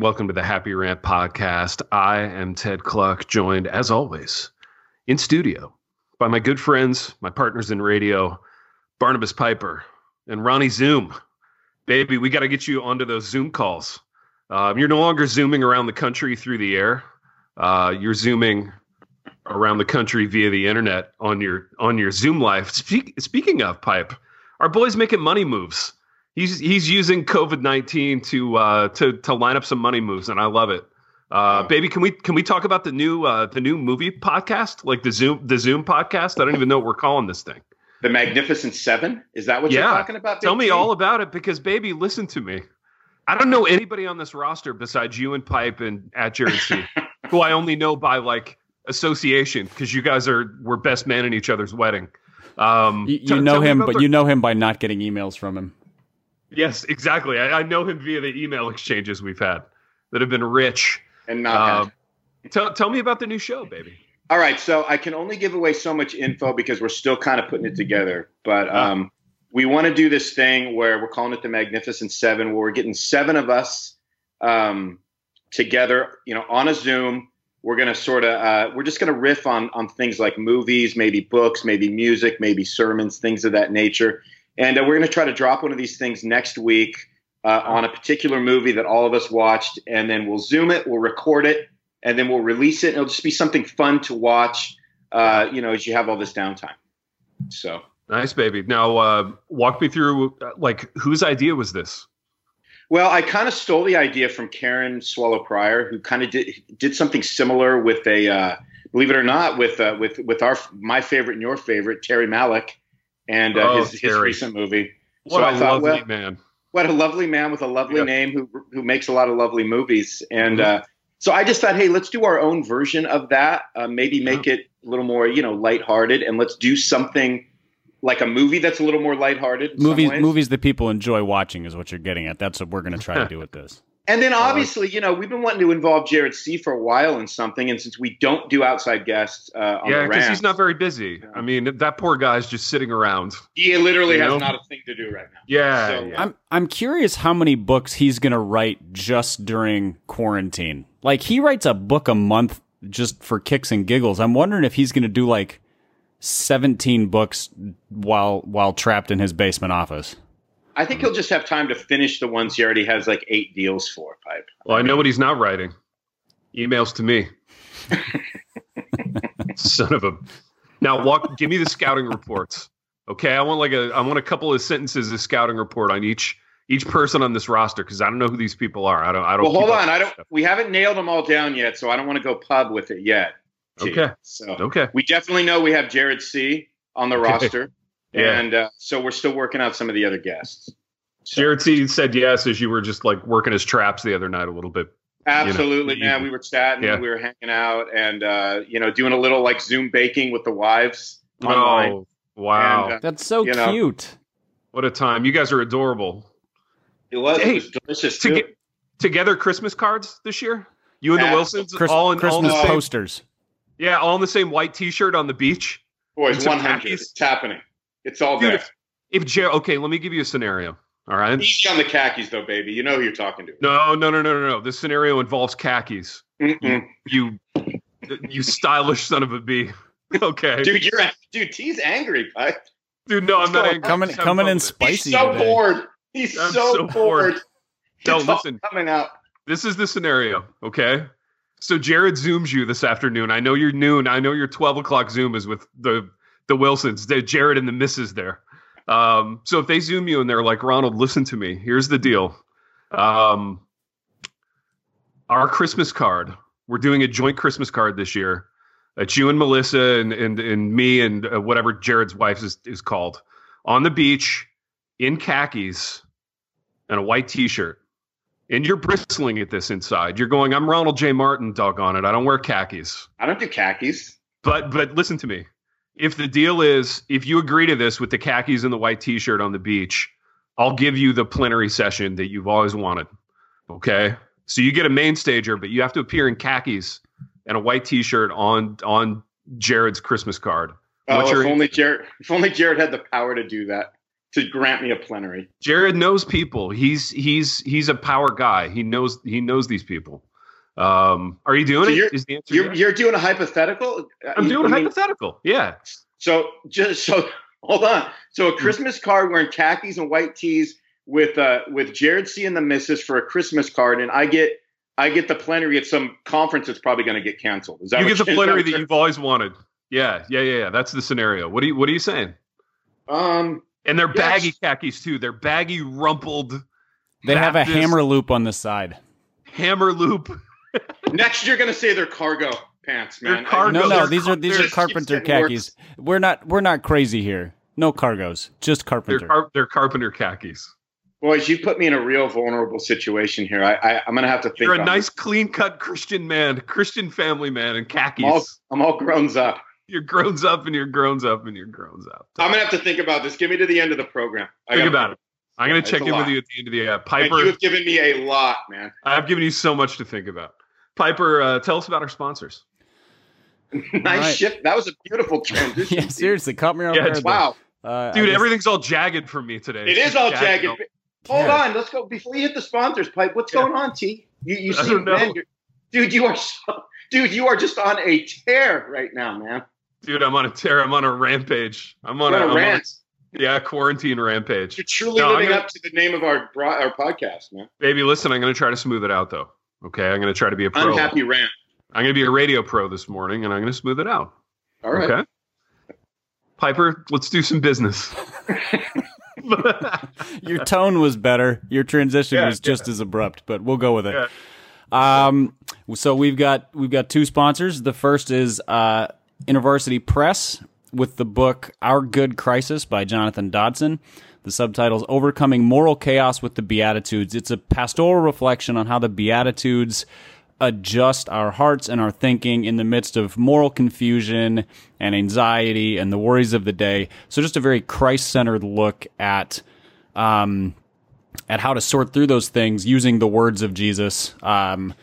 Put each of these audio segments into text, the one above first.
Welcome to the Happy Rant podcast. I am Ted Kluck, joined as always in studio by my good friends, my partners in radio, Barnabas Piper and Ronnie Zoom. Baby, we got to get you onto those Zoom calls. Um, you're no longer zooming around the country through the air. Uh, you're zooming around the country via the internet on your on your Zoom life. Speak, speaking of pipe, our boy's making money moves. He's he's using COVID nineteen to uh, to to line up some money moves, and I love it. Uh, baby, can we can we talk about the new uh, the new movie podcast, like the Zoom the Zoom podcast? I don't even know what we're calling this thing. The Magnificent Seven? Is that what yeah. you're talking about? Tell me all about it, because baby, listen to me. I don't know anybody on this roster besides you and Pipe and at Jared C, who I only know by like association because you guys are were best man in each other's wedding. Um, you, you t- know him, but the- you know him by not getting emails from him. Yes, exactly. I, I, know him via the email exchanges we've had that have been rich. And not. Uh, tell tell me about the new show, baby. All right, so I can only give away so much info because we're still kind of putting it together. But um, we want to do this thing where we're calling it the Magnificent Seven, where we're getting seven of us um, together, you know, on a Zoom. We're gonna sort of uh, we're just gonna riff on on things like movies, maybe books, maybe music, maybe sermons, things of that nature. And uh, we're going to try to drop one of these things next week uh, on a particular movie that all of us watched. And then we'll Zoom it, we'll record it, and then we'll release it. It'll just be something fun to watch, uh, you know, as you have all this downtime. So nice, baby. Now, uh, walk me through uh, like whose idea was this? Well, I kind of stole the idea from Karen Swallow Prior, who kind of did did something similar with a, uh, believe it or not, with uh, with with our my favorite and your favorite Terry Malick and uh, oh, his, his recent movie. What so a I thought, lovely well, man! What a lovely man with a lovely name who who makes a lot of lovely movies. And mm-hmm. uh, so I just thought, hey, let's do our own version of that. Uh, maybe make yeah. it a little more, you know, lighthearted, and let's do something like a movie that's a little more lighthearted. Movies, movies that people enjoy watching is what you're getting at. That's what we're going to try to do with this. And then obviously, you know, we've been wanting to involve Jared C for a while in something, and since we don't do outside guests, uh, yeah, because he's not very busy. I mean, that poor guy's just sitting around. He literally has know? not a thing to do right now. Yeah, so, yeah. I'm I'm curious how many books he's going to write just during quarantine. Like he writes a book a month just for kicks and giggles. I'm wondering if he's going to do like 17 books while while trapped in his basement office. I think he'll just have time to finish the ones he already has like eight deals for. Pipe. Well, I know what he's not writing. Emails to me. Son of a. Now, walk. Give me the scouting reports. Okay, I want like a. I want a couple of sentences of scouting report on each each person on this roster because I don't know who these people are. I don't. I don't. Well, hold on. I don't. Stuff. We haven't nailed them all down yet, so I don't want to go pub with it yet. Okay. So okay. We definitely know we have Jared C on the okay. roster. Yeah. And uh, so we're still working out some of the other guests. So. Jared C said yes as you were just like working his traps the other night a little bit. Absolutely, you know, man. We were chatting, yeah. we were hanging out, and uh, you know, doing a little like Zoom baking with the wives online. Oh, wow, and, uh, that's so cute. Know, what a time! You guys are adorable. It was. Hey, it was delicious. To get, together Christmas cards this year. You and the Wilsons, Chris, all in Christmas all in posters. Yeah, all in the same white T-shirt on the beach. Boys, one hundred. It's happening. It's all Dude, there. If, if Jared, okay, let me give you a scenario. All right. Easy on the khakis, though, baby. You know who you're talking to. No, no, no, no, no, no. This scenario involves khakis. You, you, you, stylish son of a bee. Okay, dude, you're dude. T's angry, Pipe. Dude, no, I'm not angry. Coming, coming in spicy. He's so today. bored. He's so, so, bored. bored. No, listen. Coming out. This is the scenario. Okay. So Jared zooms you this afternoon. I know you're noon. I know your 12 o'clock Zoom is with the the Wilsons, the Jared and the misses there. Um, so if they zoom you and they're like, Ronald, listen to me. Here's the deal. Um, our Christmas card. We're doing a joint Christmas card this year. It's you and Melissa and and, and me and uh, whatever Jared's wife is is called on the beach in khakis and a white T-shirt. And you're bristling at this inside. You're going, I'm Ronald J. Martin, doggone it. I don't wear khakis. I don't do khakis. But but listen to me if the deal is if you agree to this with the khakis and the white t-shirt on the beach, I'll give you the plenary session that you've always wanted. Okay? So you get a main stager, but you have to appear in khakis and a white t-shirt on on Jared's Christmas card. Oh, if only Jared if only Jared had the power to do that. to grant me a plenary. Jared knows people. He's he's he's a power guy. He knows he knows these people. Um, are you doing So it? you're- Is the answer? You're yes? you're doing a hypothetical. I'm doing I a mean, hypothetical. Yeah. So just so hold on. So a Christmas card wearing khakis and white tees with uh with Jared C and the missus for a Christmas card, and I get I get the plenary at some conference that's probably going to get canceled. Is that You get the plenary that you've always wanted. Yeah, yeah, yeah, yeah. That's the scenario. What are you What are you saying? Um, And they're Yes. baggy khakis too. They're baggy, rumpled, They have a hammer loop on the side. hammer loop. Next you're going to say they're cargo pants, They're man. Cargo- No, no, they're these are these they're- carpenter keeps getting khakis. We're not we're not crazy here. No cargos, just They're carpenter. car- they're carpenter khakis. Boys, you put me in a real vulnerable situation here. I, I I'm going to have to think. You're a on nice, this. clean cut Christian man, Christian family man, in khakis. I'm all, I'm all grown up. You're grown up, and you're grown up, and you're grown up. I'm going to have to think about this. Give me to the end of the program. I think about it. I'm going It's to check a in with you at the end of the uh, And Piper. you have given me a lot, man. I've given you so much to think about. Piper, uh, tell us about our sponsors. nice right. shift. That was a beautiful transition. yeah, seriously, caught me off Yeah, guard. Wow. Uh, Dude, guess- everything's all jagged for me today. It's all just jagged. Hold Yeah. on, let's go before you hit the sponsors. Pipe, what's Yeah. going on, T? You, you I see, man, dude, you are so, dude, you are just on a tear right now, man. Dude, I'm on a tear. I'm on a rampage. I'm on You're a, on on a- rant. yeah, quarantine rampage. You're truly No, living gonna- up to the name of our our podcast, man. Baby, listen, I'm going to try to smooth it out, though. Okay, I'm going to try to be a pro. Unhappy rant. I'm going to be a radio pro this morning, and I'm going to smooth it out. All right. Okay. Piper, let's do some business. your tone was better. Your transition Yeah, was just as abrupt, but we'll go with it. Yeah. Um, so we've got we've got two sponsors. The first is uh, InterVarsity Press with the book Our Good Crisis by Jonathan Dodson. The subtitle's Overcoming Moral Chaos with the Beatitudes. It's a pastoral reflection on how the Beatitudes adjust our hearts and our thinking in the midst of moral confusion and anxiety and the worries of the day. So just a very Christ-centered look at um, at how to sort through those things using the words of Jesus. Um,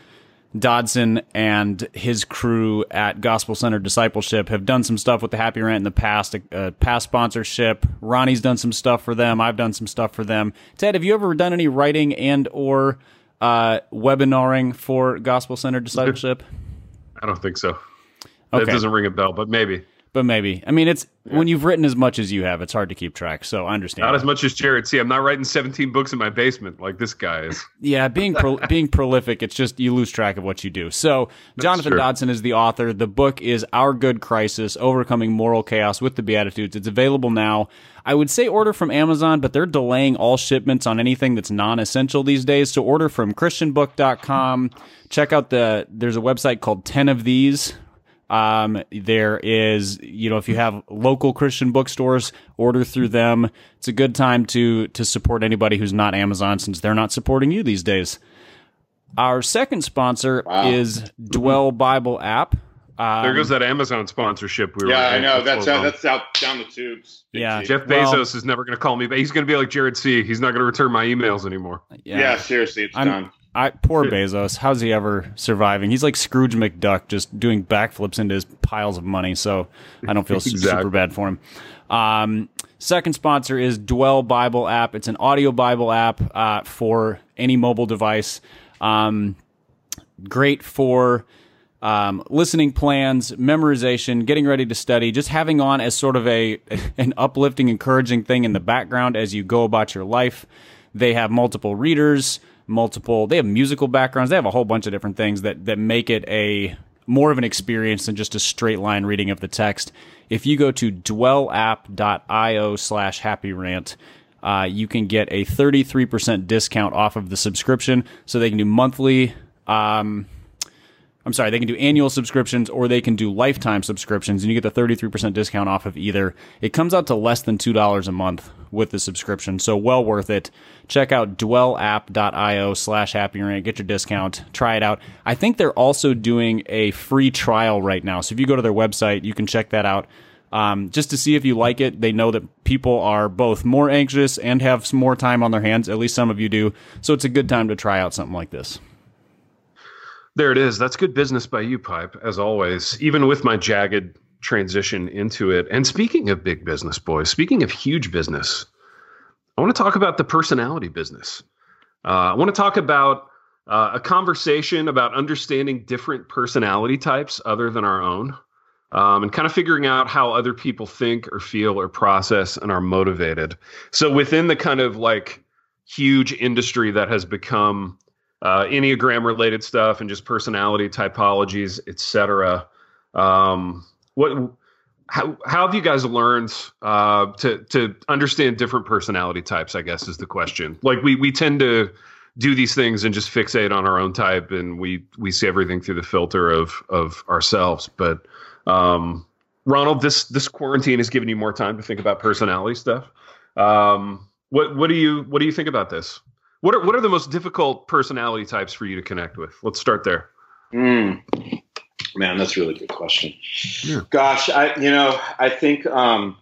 Dodson and his crew at Gospel Centered Discipleship have done some stuff with the Happy Rant in the past, a, a past sponsorship. Ronnie's done some stuff for them. I've done some stuff for them. Ted, have you ever done any writing and or uh, webinaring for Gospel Centered Discipleship? I don't think so. That doesn't ring a bell, but maybe. But maybe. I mean, it's when you've written as much as you have, it's hard to keep track. So I understand. Not as much as Jared. See, I'm not writing 17 books in my basement like this guy is. Yeah, being pro- being prolific, it's just you lose track of what you do. So, Jonathan. Dodson is the author. The book is Our Good Crisis: Overcoming Moral Chaos with the Beatitudes. It's available now. I would say order from Amazon, but they're delaying all shipments on anything that's non-essential these days. So order from christianbook.com. Check out the there's a website called 10 of these um, there is, you know, if you have local Christian bookstores, order through them. It's a good time to to support anybody who's not Amazon since they're not supporting you these days. Our second sponsor Wow. is Dwell Bible app. Um, There goes that Amazon sponsorship we were Yeah, I know. That's out, that's out down the tubes. Big Yeah. T. Jeff well- Bezos is never going to call me, but he's going to be like Jared C. He's not going to return my emails anymore. Yeah. seriously, it's I'm- done. I poor Bezos. How's he ever surviving? He's like Scrooge McDuck, just doing backflips into his piles of money. So I don't feel Exactly. super bad for him. Um, second sponsor is Dwell Bible app. It's an audio Bible app uh, for any mobile device. Um, great for um, listening plans, memorization, getting ready to study, just having on as sort of a an uplifting, encouraging thing in the background as you go about your life. They have multiple readers, multiple. They have musical backgrounds. They have a whole bunch of different things that that make it a more of an experience than just a straight line reading of the text. If you go to dwellapp.io slash happy rant, uh, you can get a 33% discount off of the subscription. So they can do monthly, um, I'm sorry, they can do annual subscriptions or they can do lifetime subscriptions, and you get the 33% discount off of either. It comes out to less than $2 a month with the subscription, so well worth it. Check out dwellapp.io slash happy rant, get your discount, try it out. I think they're also doing a free trial right now, so if you go to their website, you can check that out. Um, just to see if you like it. They know that people are both more anxious and have some more time on their hands. At least some of you do. So it's a good time to try out something like this. There it is. That's good business by you, Pipe, as always, even with my jagged transition into it. And speaking of big business, boys, speaking of huge business, I want to talk about the personality business. Uh, I want to talk about uh, a conversation about understanding different personality types other than our own, um, and kind of figuring out how other people think or feel or process and are motivated. So within the kind of like huge industry that has become uh, enneagram related stuff and just personality typologies, etc. Um, what how how have you guys learned uh, to to understand different personality types? I guess is the question. Like we we tend to do these things and just fixate on our own type, and we we see everything through the filter of of ourselves. But um, Ronald, this this quarantine has given you more time to think about personality stuff. Um, what what do you what do you think about this? What are what are the most difficult personality types for you to connect with? Let's start there. Mm. Man, that's a really good question. Yeah. Gosh, I you know I think um,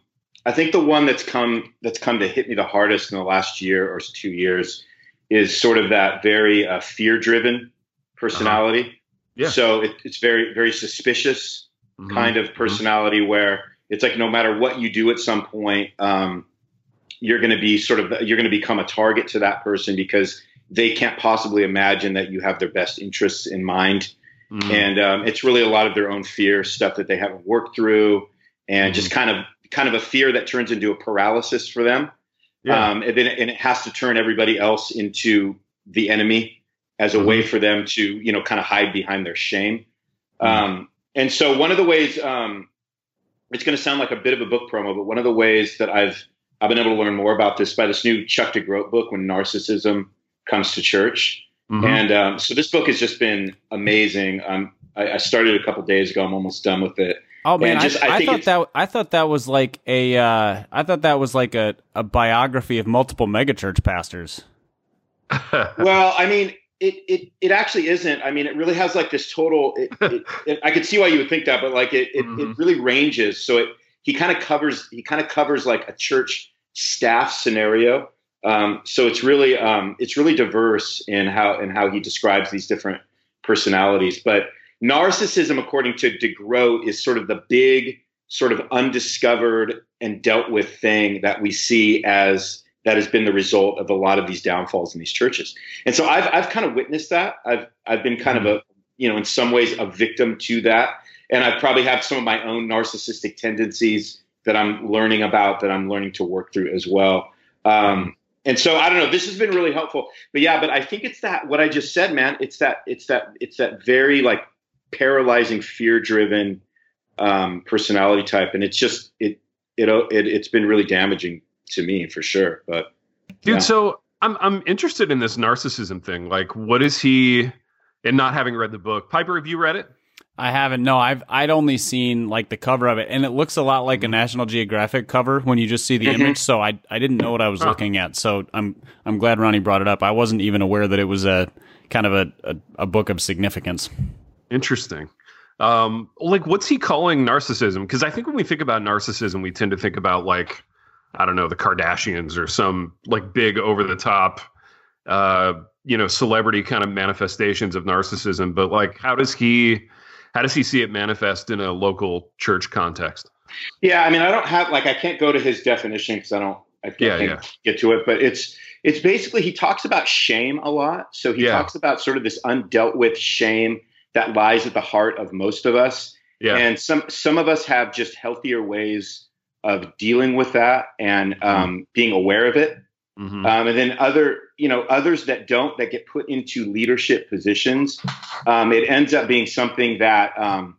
I think the one that's come that's come to hit me the hardest in the last year or two years is sort of that very uh, fear driven personality. Uh-huh. Yeah. So it, it's very very suspicious mm-hmm. kind of mm-hmm. personality mm-hmm. where it's like no matter what you do at some point, um, you're going to be sort of you're going to become a target to that person because they can't possibly imagine that you have their best interests in mind. Mm-hmm. And um, it's really a lot of their own fear stuff that they haven't worked through, and mm-hmm. just kind of kind of a fear that turns into a paralysis for them. Yeah. Um, and then and it has to turn everybody else into the enemy as a mm-hmm. way for them to you know kind of hide behind their shame. Mm-hmm. Um, and so one of the ways um, it's going to sound like a bit of a book promo, but one of the ways that I've I've been able to learn more about this by this new Chuck DeGroat book, When Narcissism Comes to Church. Mm-hmm. And um, so this book has just been amazing. Um, I, I, started a couple days ago. I'm almost done with it. Oh man, just, I, I, I thought that I thought that was like a uh, I thought that was like a, a biography of multiple megachurch pastors. well, I mean, it, it it actually isn't. I mean, it really has like this total. It, it, it, I could see why you would think that, but like it, mm-hmm. it, really ranges. So it he kind of covers he kind of covers like a church staff scenario. Um, so it's really um, it's really diverse in how in how he describes these different personalities. But narcissism, according to DeGroat, is sort of the big sort of undiscovered and dealt with thing that we see as that has been the result of a lot of these downfalls in these churches. And so I've I've kind of witnessed that. I've I've been kind of a you know in some ways a victim to that and I probably have some of my own narcissistic tendencies that I'm learning about that I'm learning to work through as well. Um, and so I don't know. This has been really helpful, but yeah, but I think it's that what I just said, man. It's that it's that it's that very like paralyzing, fear-driven um, personality type, and it's just it it it it's been really damaging to me for sure. But dude, yeah. so I'm I'm interested in this narcissism thing. Like, what is he? And not having read the book, Piper, have you read it? I haven't. No, I've I'd only seen like the cover of it, and it looks a lot like a National Geographic cover when you just see the mm-hmm. image. So I I didn't know what I was huh. looking at. So I'm I'm glad Ronnie brought it up. I wasn't even aware that it was a kind of a a, a book of significance. Interesting. Um, like what's he calling narcissism? Because I think when we think about narcissism, we tend to think about like I don't know the Kardashians or some like big over the top, uh, you know, celebrity kind of manifestations of narcissism. But like, how does he? How does he see it manifest in a local church context? Yeah, I mean, I don't have like I can't go to his definition because I don't I can't, yeah, yeah. get to it, but it's it's basically he talks about shame a lot. So he yeah. talks about sort of this undealt with shame that lies at the heart of most of us. Yeah. And some some of us have just healthier ways of dealing with that and um, mm-hmm. being aware of it. Mm-hmm. Um, and then other, you know, others that don't, that get put into leadership positions, um, it ends up being something that um,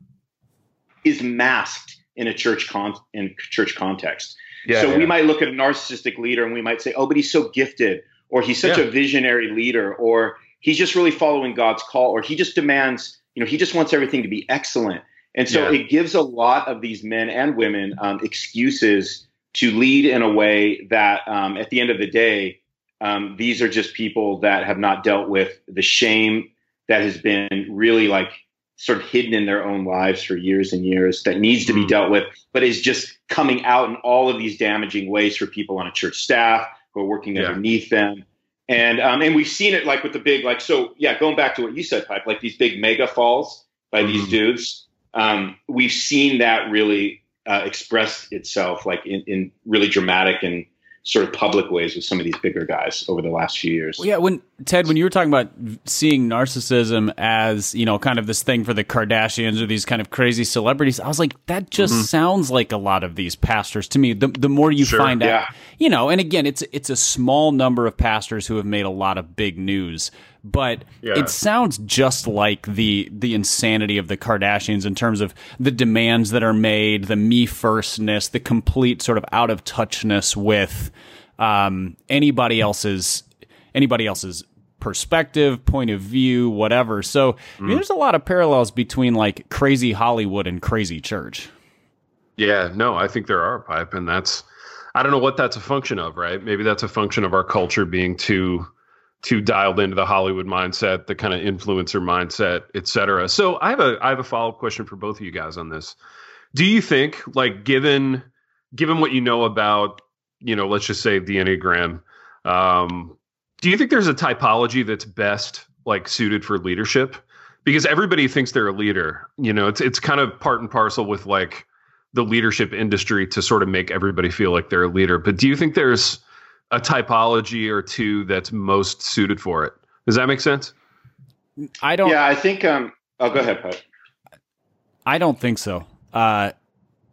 is masked in a church con- in church context. Yeah, so yeah. we might look at a narcissistic leader and we might say, "Oh, but he's so gifted," or "He's such yeah. a visionary leader," or "He's just really following God's call," or "He just demands, you know, he just wants everything to be excellent." And so it gives a lot of these men and women um, excuses to lead in a way that um, at the end of the day, um, these are just people that have not dealt with the shame that has been really like sort of hidden in their own lives for years and years that needs to be mm. dealt with, but is just coming out in all of these damaging ways for people on a church staff who are working yeah. underneath them. And um, and we've seen it like with the big like so yeah going back to what you said Pipe like these big mega falls by mm-hmm. these dudes um, we've seen that really uh, express itself like in, in, really dramatic and sort of public ways with some of these bigger guys over the last few years. Well, yeah, when Ted, when you were talking about seeing narcissism as you know, kind of this thing for the Kardashians or these kind of crazy celebrities, I was like, that just mm-hmm. sounds like a lot of these pastors to me. The the more you sure, find yeah. out, you know, and again, it's it's a small number of pastors who have made a lot of big news but yeah. it sounds just like the the insanity of the Kardashians in terms of the demands that are made, the me firstness, the complete sort of out of touchness with um, anybody else's anybody else's perspective, point of view, whatever. So mm. I mean, mm. there's a lot of parallels between like crazy Hollywood and crazy church. Yeah, no, I think there are pipe, and that's I don't know what that's a function of, right? Maybe that's a function of our culture being too too dialed into the Hollywood mindset, the kind of influencer mindset, et cetera. So I have a I have a follow up question for both of you guys on this. Do you think, like, given given what you know about, you know, let's just say the Enneagram, um, do you think there's a typology that's best like suited for leadership? Because everybody thinks they're a leader. You know, it's it's kind of part and parcel with like the leadership industry to sort of make everybody feel like they're a leader. But do you think there's a typology or two that's most suited for it. Does that make sense? I don't. Yeah, I think. Um, oh, go ahead, Pat. I don't think so. Uh,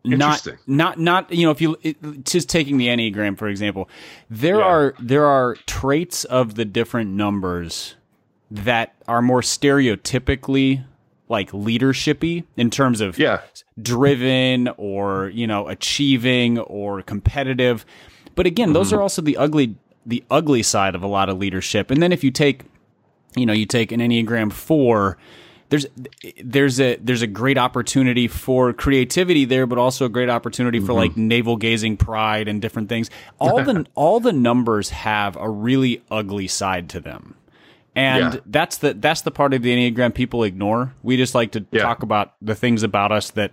not, not, not. You know, if you it, just taking the enneagram for example, there yeah. are there are traits of the different numbers that are more stereotypically like leadershipy in terms of yeah. driven or you know achieving or competitive but again, those mm-hmm. are also the ugly the ugly side of a lot of leadership. And then if you take, you know, you take an Enneagram four, there's there's a there's a great opportunity for creativity there, but also a great opportunity for mm-hmm. like navel gazing pride and different things. All the all the numbers have a really ugly side to them. And yeah. that's the that's the part of the Enneagram people ignore. We just like to yeah. talk about the things about us that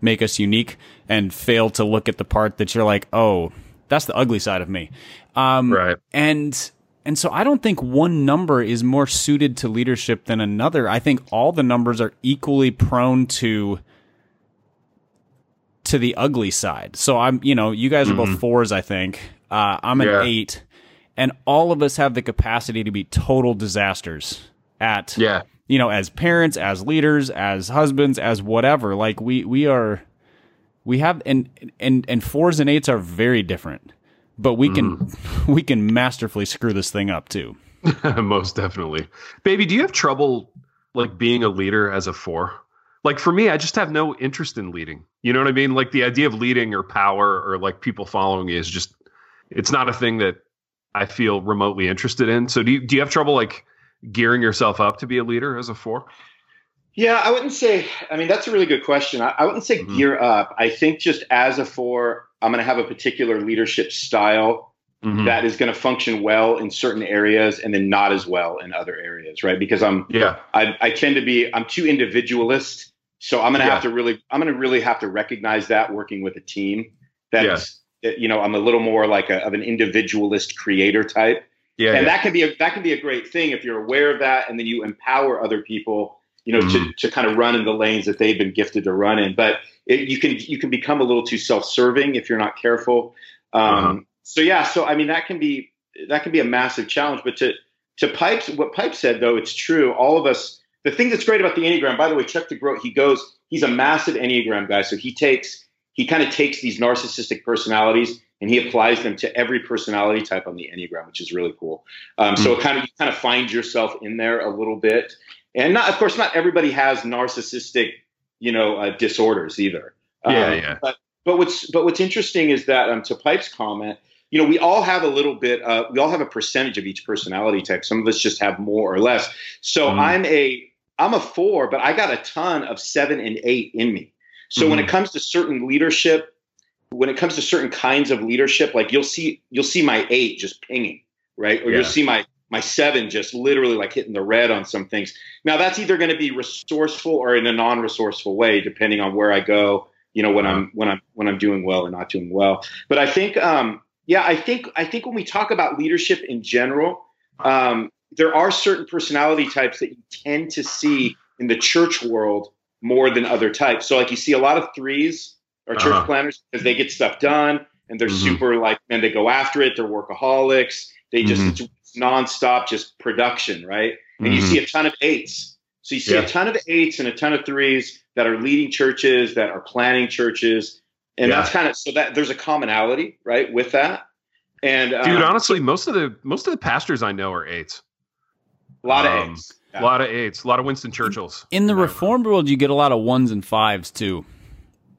make us unique and fail to look at the part that you're like, oh, that's the ugly side of me. Um, right. And and so I don't think one number is more suited to leadership than another. I think all the numbers are equally prone to to the ugly side. So I'm, you know, you guys are mm-hmm. both fours, I think. Uh, I'm an yeah. eight, and all of us have the capacity to be total disasters at, yeah, you know, as parents, as leaders, as husbands, as whatever. Like we we are we have and and and fours and eights are very different but we can mm. we can masterfully screw this thing up too. Most definitely. Baby do you have trouble like being a leader as a four? Like for me i just have no interest in leading. You know what i mean? Like the idea of leading or power or like people following me is just it's not a thing that i feel remotely interested in. So do you do you have trouble like gearing yourself up to be a leader as a four yeah, I wouldn't say. I mean, that's a really good question. I, I wouldn't say mm-hmm. gear up. I think just as a four, I'm going to have a particular leadership style mm-hmm. that is going to function well in certain areas and then not as well in other areas, right? Because I'm, yeah, I, I tend to be, I'm too individualist. So I'm going to yeah. have to really, I'm going to really have to recognize that working with a team. That's, yeah. you know, I'm a little more like a, of an individualist creator type. Yeah, and yeah. that can be a that can be a great thing if you're aware of that, and then you empower other people you know, mm-hmm. to, to kind of run in the lanes that they've been gifted to run in. But it, you can you can become a little too self-serving if you're not careful. Um, uh-huh. So yeah, so I mean that can be that can be a massive challenge. But to to Pipes, what Pipe said though, it's true. All of us. The thing that's great about the Enneagram, by the way, Chuck DeGroat, he goes, he's a massive Enneagram guy. So he takes he kind of takes these narcissistic personalities and he applies them to every personality type on the Enneagram, which is really cool. Um. So kind of you kind of find yourself in there a little bit and not of course not everybody has narcissistic you know uh, disorders either yeah um, yeah but but what's but what's interesting is that um, to pipe's comment you know we all have a little bit uh, we all have a percentage of each personality type some of us just have more or less so mm. i'm a i'm a four but i got a ton of seven and eight in me so mm. when it mm-hmm. comes to certain leadership when it comes to certain kinds of leadership like you'll see you'll see my eight just pinging right or yeah. you'll see my my seven just literally like hitting the red on some things. Now that's either going to be resourceful or in a non-resourceful way, depending on where I go. You know, when I'm when I'm when I'm doing well or not doing well. But I think, um, yeah, I think I think when we talk about leadership in general, um, there are certain personality types that you tend to see in the church world more than other types. So like you see a lot of threes or church uh-huh. planners because they get stuff done and they're mm-hmm. super like, and they go after it. They're workaholics. They just mm-hmm. It's nonstop, just production, right? And mm-hmm. you see a ton of eights. So you see yeah. a ton of eights and a ton of threes that are leading churches, that are planning churches, and yeah. that's kind of so that there's a commonality, right, with that. And dude, um, honestly, most of the most of the pastors I know are eights. A lot um, of eights. Yeah. A lot of eights. A lot of Winston Churchills. In the reformed world, you get a lot of ones and fives too.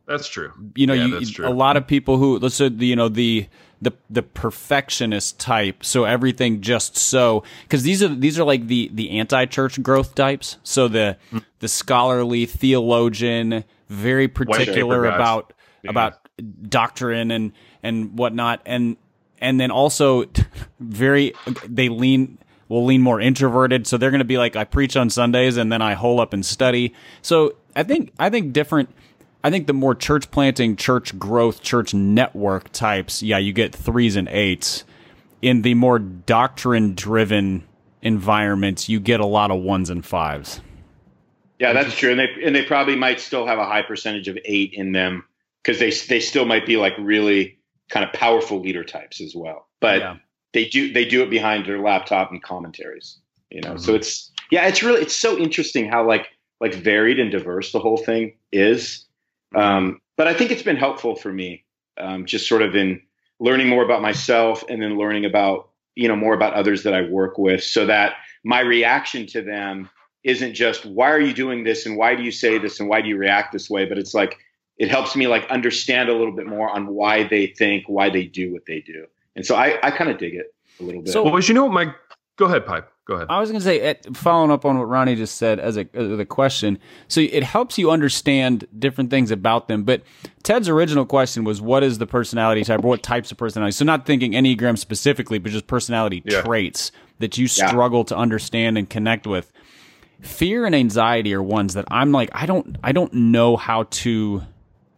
That's true. You know, yeah, you, a lot of people who let's say you know the the the perfectionist type. So everything just so because these are these are like the the anti church growth types. So the mm. the scholarly theologian, very particular about yeah. about doctrine and and whatnot, and and then also very they lean will lean more introverted. So they're going to be like, I preach on Sundays and then I hole up and study. So I think I think different I think the more church planting, church growth, church network types, yeah, you get threes and eights. In the more doctrine driven environments, you get a lot of ones and fives. Yeah, that's true, and they and they probably might still have a high percentage of eight in them because they they still might be like really kind of powerful leader types as well. But yeah. they do they do it behind their laptop and commentaries, you know. Mm-hmm. So it's yeah, it's really it's so interesting how like like varied and diverse the whole thing is um, but I think it's been helpful for me, um, just sort of in learning more about myself and then learning about you know more about others that I work with, so that my reaction to them isn't just why are you doing this and why do you say this and why do you react this way, but it's like it helps me like understand a little bit more on why they think, why they do what they do, and so I I kind of dig it a little bit. So, well, as you know, my go ahead, pipe. Go ahead. I was going to say, eh, following up on what Ronnie just said as a, as a question, so it helps you understand different things about them. But Ted's original question was, what is the personality type, or what types of personality? So not thinking Enneagram specifically, but just personality yeah. traits that you struggle yeah. to understand and connect with. Fear and anxiety are ones that I'm like, I don't, I don't know how to,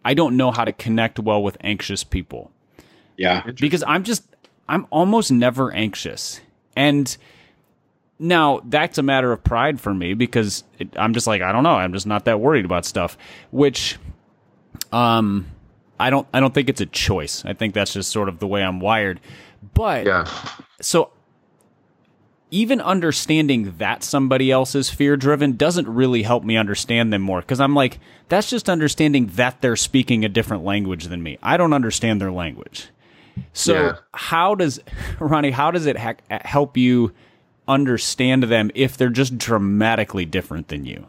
I don't know how to connect well with anxious people. Yeah, because I'm just, I'm almost never anxious, and now that's a matter of pride for me because it, I'm just like I don't know. I'm just not that worried about stuff. Which, um, I don't. I don't think it's a choice. I think that's just sort of the way I'm wired. But yeah. So even understanding that somebody else is fear driven doesn't really help me understand them more because I'm like, that's just understanding that they're speaking a different language than me. I don't understand their language. So yeah. how does Ronnie? How does it ha- help you? understand them if they're just dramatically different than you?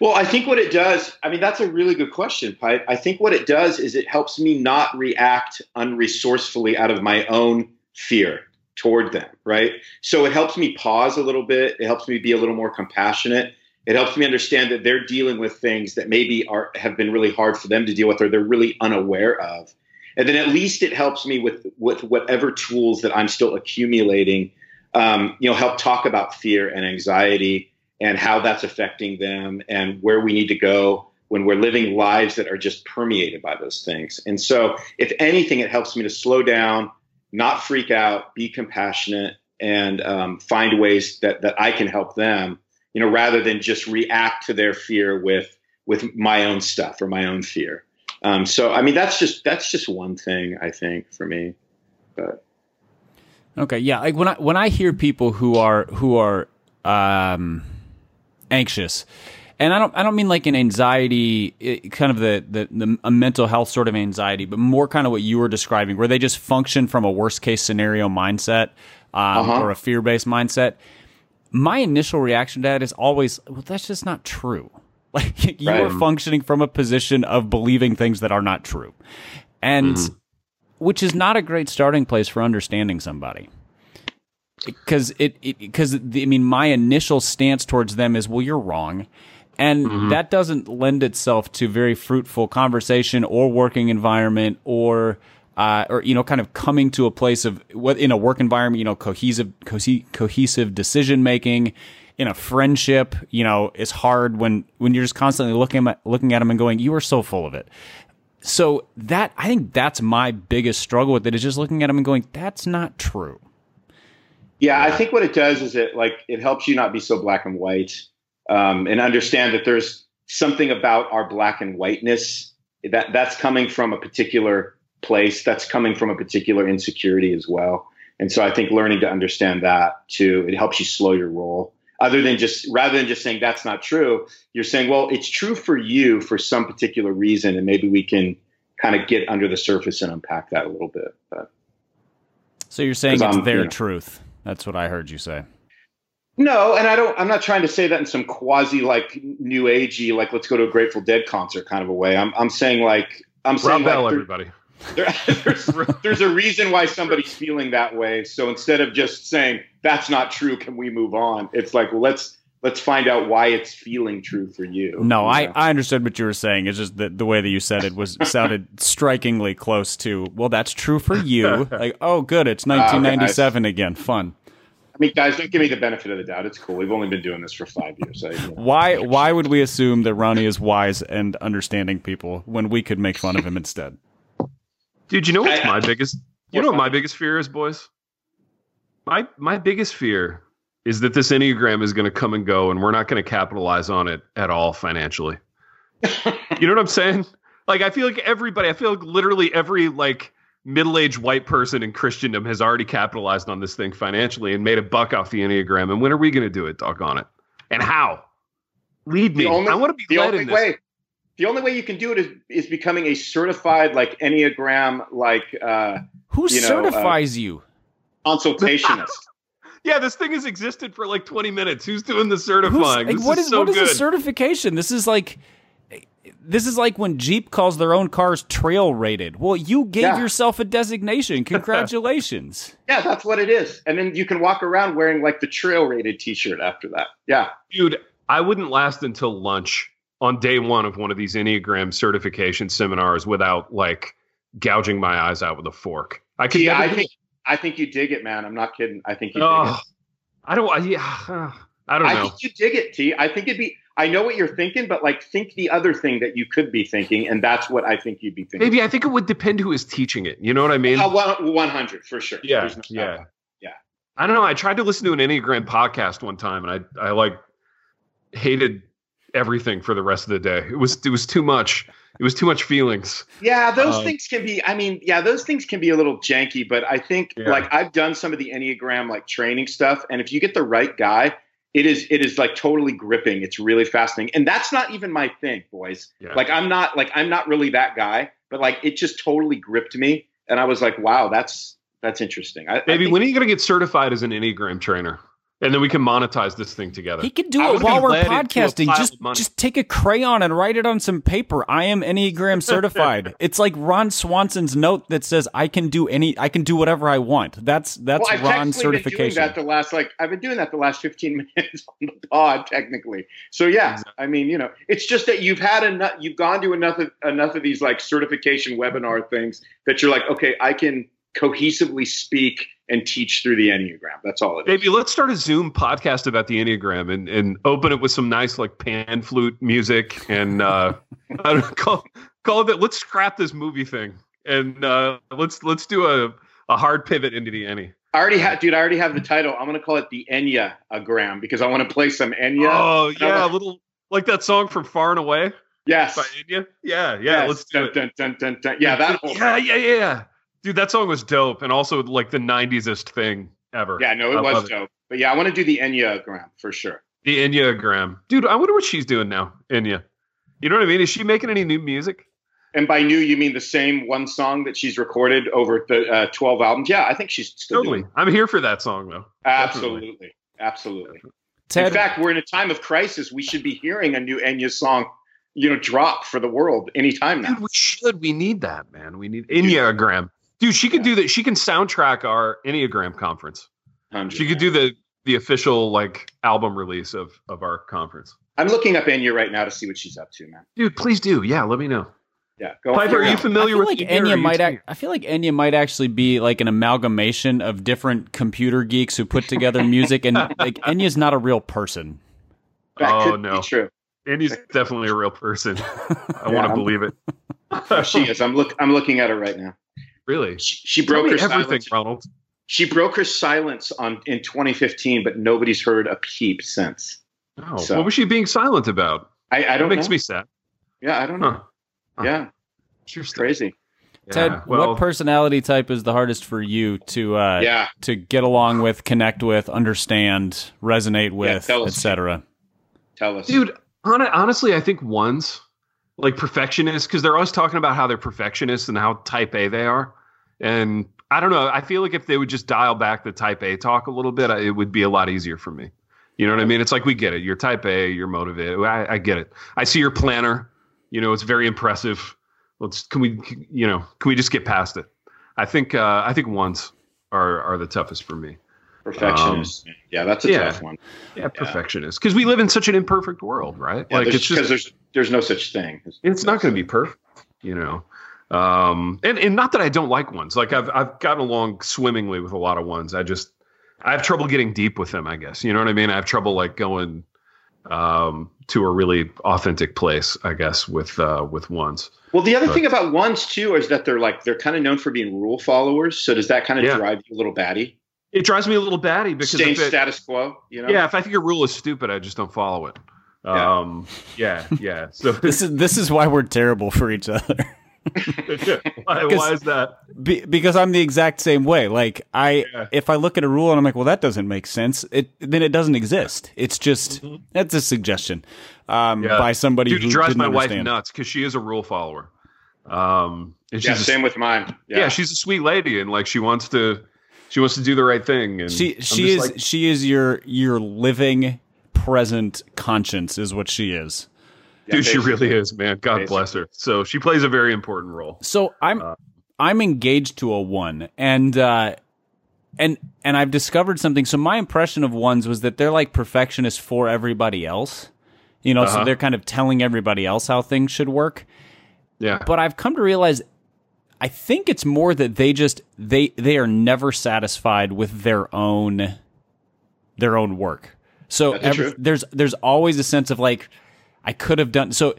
Well, I think what it does, I mean, that's a really good question, Pipe. I think what it does is it helps me not react unresourcefully out of my own fear toward them, right? So it helps me pause a little bit. It helps me be a little more compassionate. It helps me understand that they're dealing with things that maybe are have been really hard for them to deal with or they're really unaware of. And then at least it helps me with with whatever tools that I'm still accumulating um, you know, help talk about fear and anxiety and how that's affecting them and where we need to go when we're living lives that are just permeated by those things. And so, if anything, it helps me to slow down, not freak out, be compassionate, and um, find ways that that I can help them. You know, rather than just react to their fear with with my own stuff or my own fear. Um, so, I mean, that's just that's just one thing I think for me. But Okay, yeah. Like when I when I hear people who are who are um, anxious, and I don't I don't mean like an anxiety, kind of the, the the a mental health sort of anxiety, but more kind of what you were describing, where they just function from a worst case scenario mindset um, uh-huh. or a fear based mindset. My initial reaction to that is always, well, that's just not true. Like you right. are functioning from a position of believing things that are not true, and. Mm-hmm which is not a great starting place for understanding somebody because it because I mean my initial stance towards them is well you're wrong and mm-hmm. that doesn't lend itself to very fruitful conversation or working environment or uh, or you know kind of coming to a place of what in a work environment you know cohesive co- cohesive decision making in a friendship you know is hard when when you're just constantly looking at looking at them and going you are so full of it so that I think that's my biggest struggle with it is just looking at them and going, that's not true. Yeah, I think what it does is it like it helps you not be so black and white, um, and understand that there's something about our black and whiteness that that's coming from a particular place that's coming from a particular insecurity as well. And so I think learning to understand that too, it helps you slow your roll. Other than just rather than just saying that's not true, you're saying, well, it's true for you for some particular reason, and maybe we can kind of get under the surface and unpack that a little bit. But so you're saying it's their you know, truth. That's what I heard you say. No, and I don't. I'm not trying to say that in some quasi like new agey like let's go to a Grateful Dead concert kind of a way. I'm I'm saying like I'm saying Bell, like, everybody. There, there's, there's a reason why somebody's feeling that way. So instead of just saying that's not true, can we move on? It's like well, let's let's find out why it's feeling true for you. No, you I, I understood what you were saying. It's just that the way that you said it was sounded strikingly close to well, that's true for you. like oh, good, it's 1997 uh, okay, again, fun. I mean, guys, don't give me the benefit of the doubt. It's cool. We've only been doing this for five years. So, you know. Why? Why would we assume that Ronnie is wise and understanding people when we could make fun of him instead? Dude, you know what's I, my biggest? You know what my biggest fear is, boys. My my biggest fear is that this enneagram is going to come and go, and we're not going to capitalize on it at all financially. you know what I'm saying? Like, I feel like everybody. I feel like literally every like middle-aged white person in Christendom has already capitalized on this thing financially and made a buck off the enneagram. And when are we going to do it? Doggone it! And how? Lead me. Only, I want to be led in this. Way, the only way you can do it is is becoming a certified like enneagram like uh who you know, certifies uh, you consultationist yeah this thing has existed for like 20 minutes who's doing the certifying Who's, like, what is, is so what good. is a certification this is like this is like when Jeep calls their own cars trail rated. Well, you gave yeah. yourself a designation. Congratulations. yeah, that's what it is. And then you can walk around wearing like the trail rated t shirt after that. Yeah. Dude, I wouldn't last until lunch on day one of one of these Enneagram certification seminars without like gouging my eyes out with a fork. I could. Yeah, I think I think you dig it, man. I'm not kidding. I think you oh, dig it. I don't. Yeah, I don't know. I think you dig it, T. I think it'd be. I know what you're thinking, but like think the other thing that you could be thinking, and that's what I think you'd be thinking. Maybe I think it would depend who is teaching it. You know what I mean? Uh, one hundred for sure. Yeah, no yeah, yeah. I don't know. I tried to listen to an Enneagram podcast one time, and I I like hated everything for the rest of the day. It was it was too much. It was too much feelings. Yeah, those um, things can be. I mean, yeah, those things can be a little janky. But I think yeah. like I've done some of the Enneagram like training stuff, and if you get the right guy, it is it is like totally gripping. It's really fascinating, and that's not even my thing, boys. Yeah. Like I'm not like I'm not really that guy, but like it just totally gripped me, and I was like, wow, that's that's interesting. I, Maybe when are you going to get certified as an Enneagram trainer? And then we can monetize this thing together. He can do it while we're podcasting. Just just take a crayon and write it on some paper. I am Enneagram certified. it's like Ron Swanson's note that says I can do any I can do whatever I want. That's that's well, Ron's certification. Been doing that the last like I've been doing that the last 15 minutes on the pod technically. So yeah, exactly. I mean, you know, it's just that you've had enough you've gone to enough of enough of these like certification webinar things that you're like, okay, I can cohesively speak and teach through the Enneagram. That's all it is. Maybe let's start a Zoom podcast about the Enneagram and, and open it with some nice like pan flute music and uh, call call it. Let's scrap this movie thing and uh, let's let's do a, a hard pivot into the Enneagram. I already have, dude. I already have the title. I'm gonna call it the Enya-agram because I want to play some Enya. Oh yeah, a little like that song from Far and Away. Yes. By Enya. Yeah, yeah. Yes. Let's do dun, it. Dun, dun, dun, Yeah, that. Whole yeah, yeah, yeah. Dude, that song was dope, and also like the '90s-est thing ever. Yeah, no, it I was dope. It. But yeah, I want to do the Enya-agram for sure. The Enya-agram, dude. I wonder what she's doing now, Enya. You know what I mean? Is she making any new music? And by new, you mean the same one song that she's recorded over the uh, 12 albums? Yeah, I think she's still totally. Doing. I'm here for that song, though. Absolutely. Definitely. Absolutely. Ted, in fact, we're in a time of crisis. We should be hearing a new Enya song, you know, drop for the world anytime now. Dude, we should. We need that, man. We need Enya-agram. Dude, she could do that. She can soundtrack our Enneagram conference. 100%. She could do the the official like album release of of our conference. I'm looking up Enya right now to see what she's up to, man. Dude, please do. Yeah, let me know. Yeah, go. Piper, are you familiar with like Enya? Might ac- I feel like Enya might actually be like an amalgamation of different computer geeks who put together music, and like Enya's not a real person. That oh no, true. Enya's definitely a real person. I yeah, want to believe it. oh, she is. I'm look. I'm looking at her right now. Really? She, she broke her everything, silence. Ronald. She broke her silence on in 2015, but nobody's heard a peep since. Oh, so, what was she being silent about? I, I don't. That makes know. me sad. Yeah, I don't know. Huh. Yeah, Sure, crazy. Ted, well- what personality type is the hardest for you to uh, Yeah. to get along with, connect with, understand, resonate with, tell us. etc.? Tell us, dude hon- honestly i think ones like perfectionists because they're always talking about how they're perfectionists and how type a they are and i don't know i feel like if they would just dial back the type a talk a little bit it would be a lot easier for me. You know what i mean? It's like we get it. You're type a you're motivated. I, I get it. I see your planner. You know it's very impressive. Let's can we you know can we just get past it? I think uh i think ones are are the toughest for me. Perfectionist. yeah, that's a yeah. tough one. yeah perfectionists. Because we live in such an imperfect world right? Yeah, like it's just there's there's no such thing. it's not going to be perfect, you know. Um, and and not that I don't like ones. Like I've I've gotten along swimmingly with a lot of ones. I just I have trouble getting deep with them. I guess you know what I mean. I have trouble like going um, to a really authentic place. I guess with uh, with ones. Well, the other But- thing about ones too is that they're like they're kind of known for being rule followers. So does that kind of Yeah. drive you a little batty? It drives me a little batty because Staying if it, status quo, you know? yeah, if I think a rule is stupid, I just don't follow it. Yeah. Um, yeah, yeah. So This is this is why we're terrible for each other. Why, why is that? Be, because I'm the exact same way. Like I, Yeah. if I look at a rule and I'm like, well, that doesn't make sense. It then it doesn't exist. It's just that's a suggestion um, Mm-hmm. Yeah. by somebody Dude, who drives didn't my understand. wife nuts because she is a rule follower. Um, and Yeah, she's a same with mine. yeah. Yeah, she's a sweet lady and like she wants to she wants to do the right thing and She I'm she is like, she is your your living present conscience is what she is. Yeah, dude she really is man god bless her so she plays a very important role So I'm Uh, I'm engaged to a one, and uh, and and I've discovered something. So my impression of ones was that they're like perfectionists for everybody else. You know, so Uh-huh. they're kind of telling everybody else how things should work. yeah But I've come to realize, I think it's more that they just they they are never satisfied with their own their own work. So That's every, there's there's always a sense of like I could have done so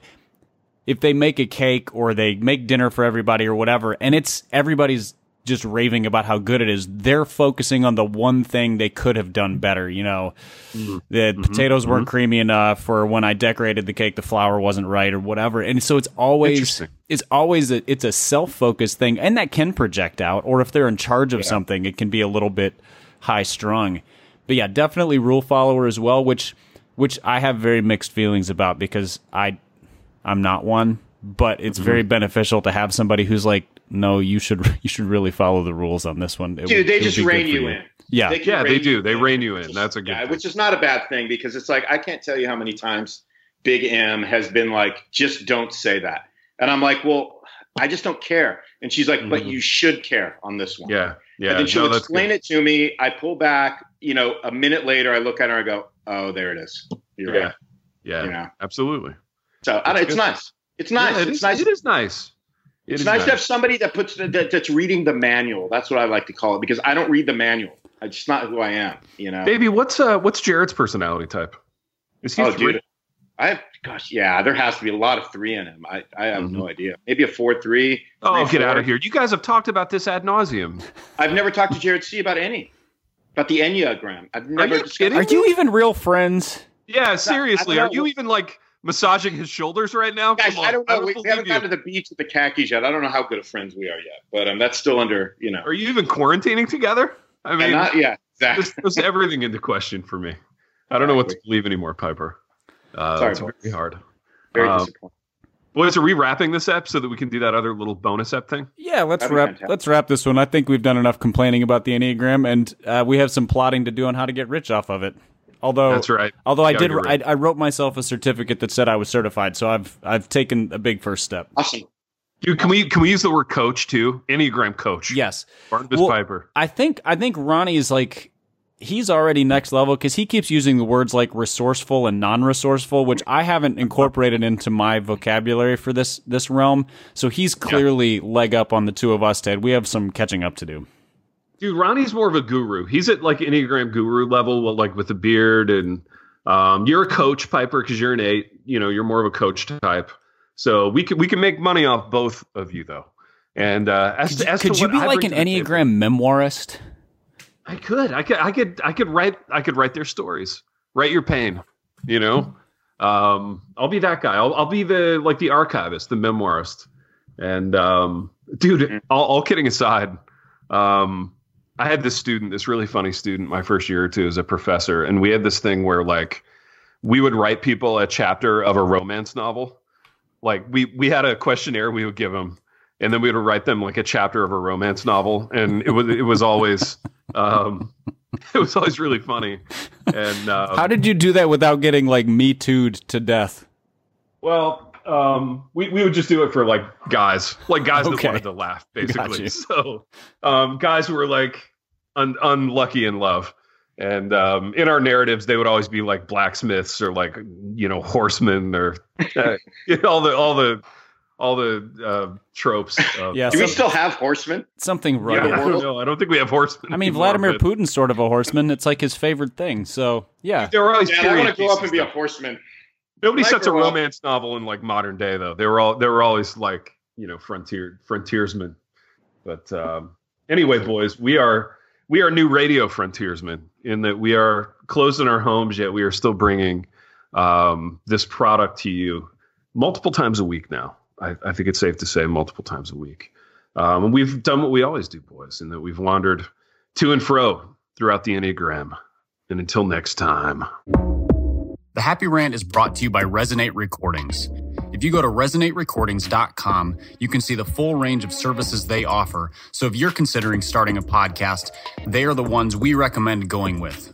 if they make a cake or they make dinner for everybody or whatever and it's everybody's just raving about how good it is they're focusing on the one thing they could have done better you know? Mm-hmm. the potatoes weren't creamy enough or when i decorated the cake the flour wasn't right or whatever and so it's always it's always a, it's a self-focused thing and that can project out or if they're in charge of something it can be a little bit high strung but yeah definitely rule follower as well which which i have very mixed feelings about because i i'm not one but it's very Mm-hmm. beneficial to have somebody who's like no you should you should really follow the rules on this one It Dude, would- they just be rein for you in. yeah They Yeah, they do. They rein you in. That's a good yeah, thing. which is not a bad thing because it's like I can't tell you how many times Big M has been like, just don't say that, and I'm like, well, I just don't care, and she's like, but Mhm. you should care on this one. yeah yeah and then she'll no, explain it to me. I pull back. You know, a minute later, I look at her. I go, "Oh, there it is. You're yeah right." yeah You know, absolutely so I don't, it's good. nice. It's nice. Yeah, it it's is- nice. it is nice It It's is nice, to have somebody that puts that, that's reading the manual. That's what I like to call it because I don't read the manual. It's just not who I am. You know. baby what's uh what's jared's personality type is he oh, three? dude. I have, gosh, yeah, there has to be a lot of three in him. I, I have Mhm. no idea. Maybe a four three. oh get out of here you guys have talked about this ad nauseum I've never talked to Jared C about any about the Enneagram. I've never. you discussed- kidding? Are you even real friends? yeah seriously are you even like massaging his shoulders right now Guys, Come on, I don't know. we, we believe haven't you. gone to the beach with the khakis yet. I don't know how good of friends we are yet, but um, that's still under you know. are you even quarantining together i and mean not yeah, exactly. this puts everything into question for me. I don't know what to believe anymore, Piper. Uh, Sorry, it's very hard. Very um, disappointing. Boys, are we wrapping this up so that we can do that other little bonus ep thing? Yeah, let's That'd wrap. Let's wrap this one. I think we've done enough complaining about the enneagram, and uh, we have some plotting to do on how to get rich off of it. Although That's right. Although I did. I, I wrote myself a certificate that said I was certified, so I've I've taken a big first step. Awesome. Dude, can we can we use the word coach too? Enneagram coach. Yes, Barnabas Well, Piper. I think I think Ronnie is like he's already next level because he keeps using the words like resourceful and non-resourceful, which I haven't incorporated into my vocabulary for this this realm. So he's clearly leg up on the two of us, Ted. We have some catching up to do. Dude, Ronnie's more of a guru. He's at like Enneagram guru level, like with the beard, and um, you're a coach, Piper, because you're an eight. You know, you're more of a coach type. So we can we can make money off both of you though. And uh, as Could to, you, as could you be I like an table- enneagram memoirist? I could, I could, I could, I could write, I could write their stories, write your pain. You know, um, I'll be that guy. I'll, I'll be the like the archivist, the memoirist, and um, dude. Mhm. All, all kidding aside, um, I had this student, this really funny student, my first year or two as a professor, and we had this thing where like we would write people a chapter of a romance novel. Like we we had a questionnaire we would give them, and then we would write them like a chapter of a romance novel, and it was it was always um, it was always really funny. And uh, How did you do that without getting like me too'd to death? Well, um, we, we would just do it for like guys, like guys Okay. that wanted to laugh, basically. So, um, guys who were like un- unlucky in love. And um, in our narratives, they would always be like blacksmiths or like you know horsemen or uh, all the all the all the uh, tropes. Of, Yeah, Do we still have horsemen? Something yeah, right. I don't know. I don't think we have horsemen. I mean, anymore, Vladimir but Putin's sort of a horseman. It's like his favorite thing. So yeah, There were always Yeah, I period want to grow up and be a horseman. Nobody When sets a grow up- romance novel in like modern day though. They were all they were always like you know frontier frontiersmen. But um, anyway, boys, we are we are new radio frontiersmen in that we are closing our homes yet we are still bringing um, this product to you multiple times a week now. I, I think it's safe to say multiple times a week. Um, and we've done what we always do, boys, in that we've wandered to and fro throughout the Enneagram. And until next time. The Happy Rant is brought to you by Resonate Recordings. If you go to resonaterecordings.com, you can see the full range of services they offer. So if you're considering starting a podcast, they are the ones we recommend going with.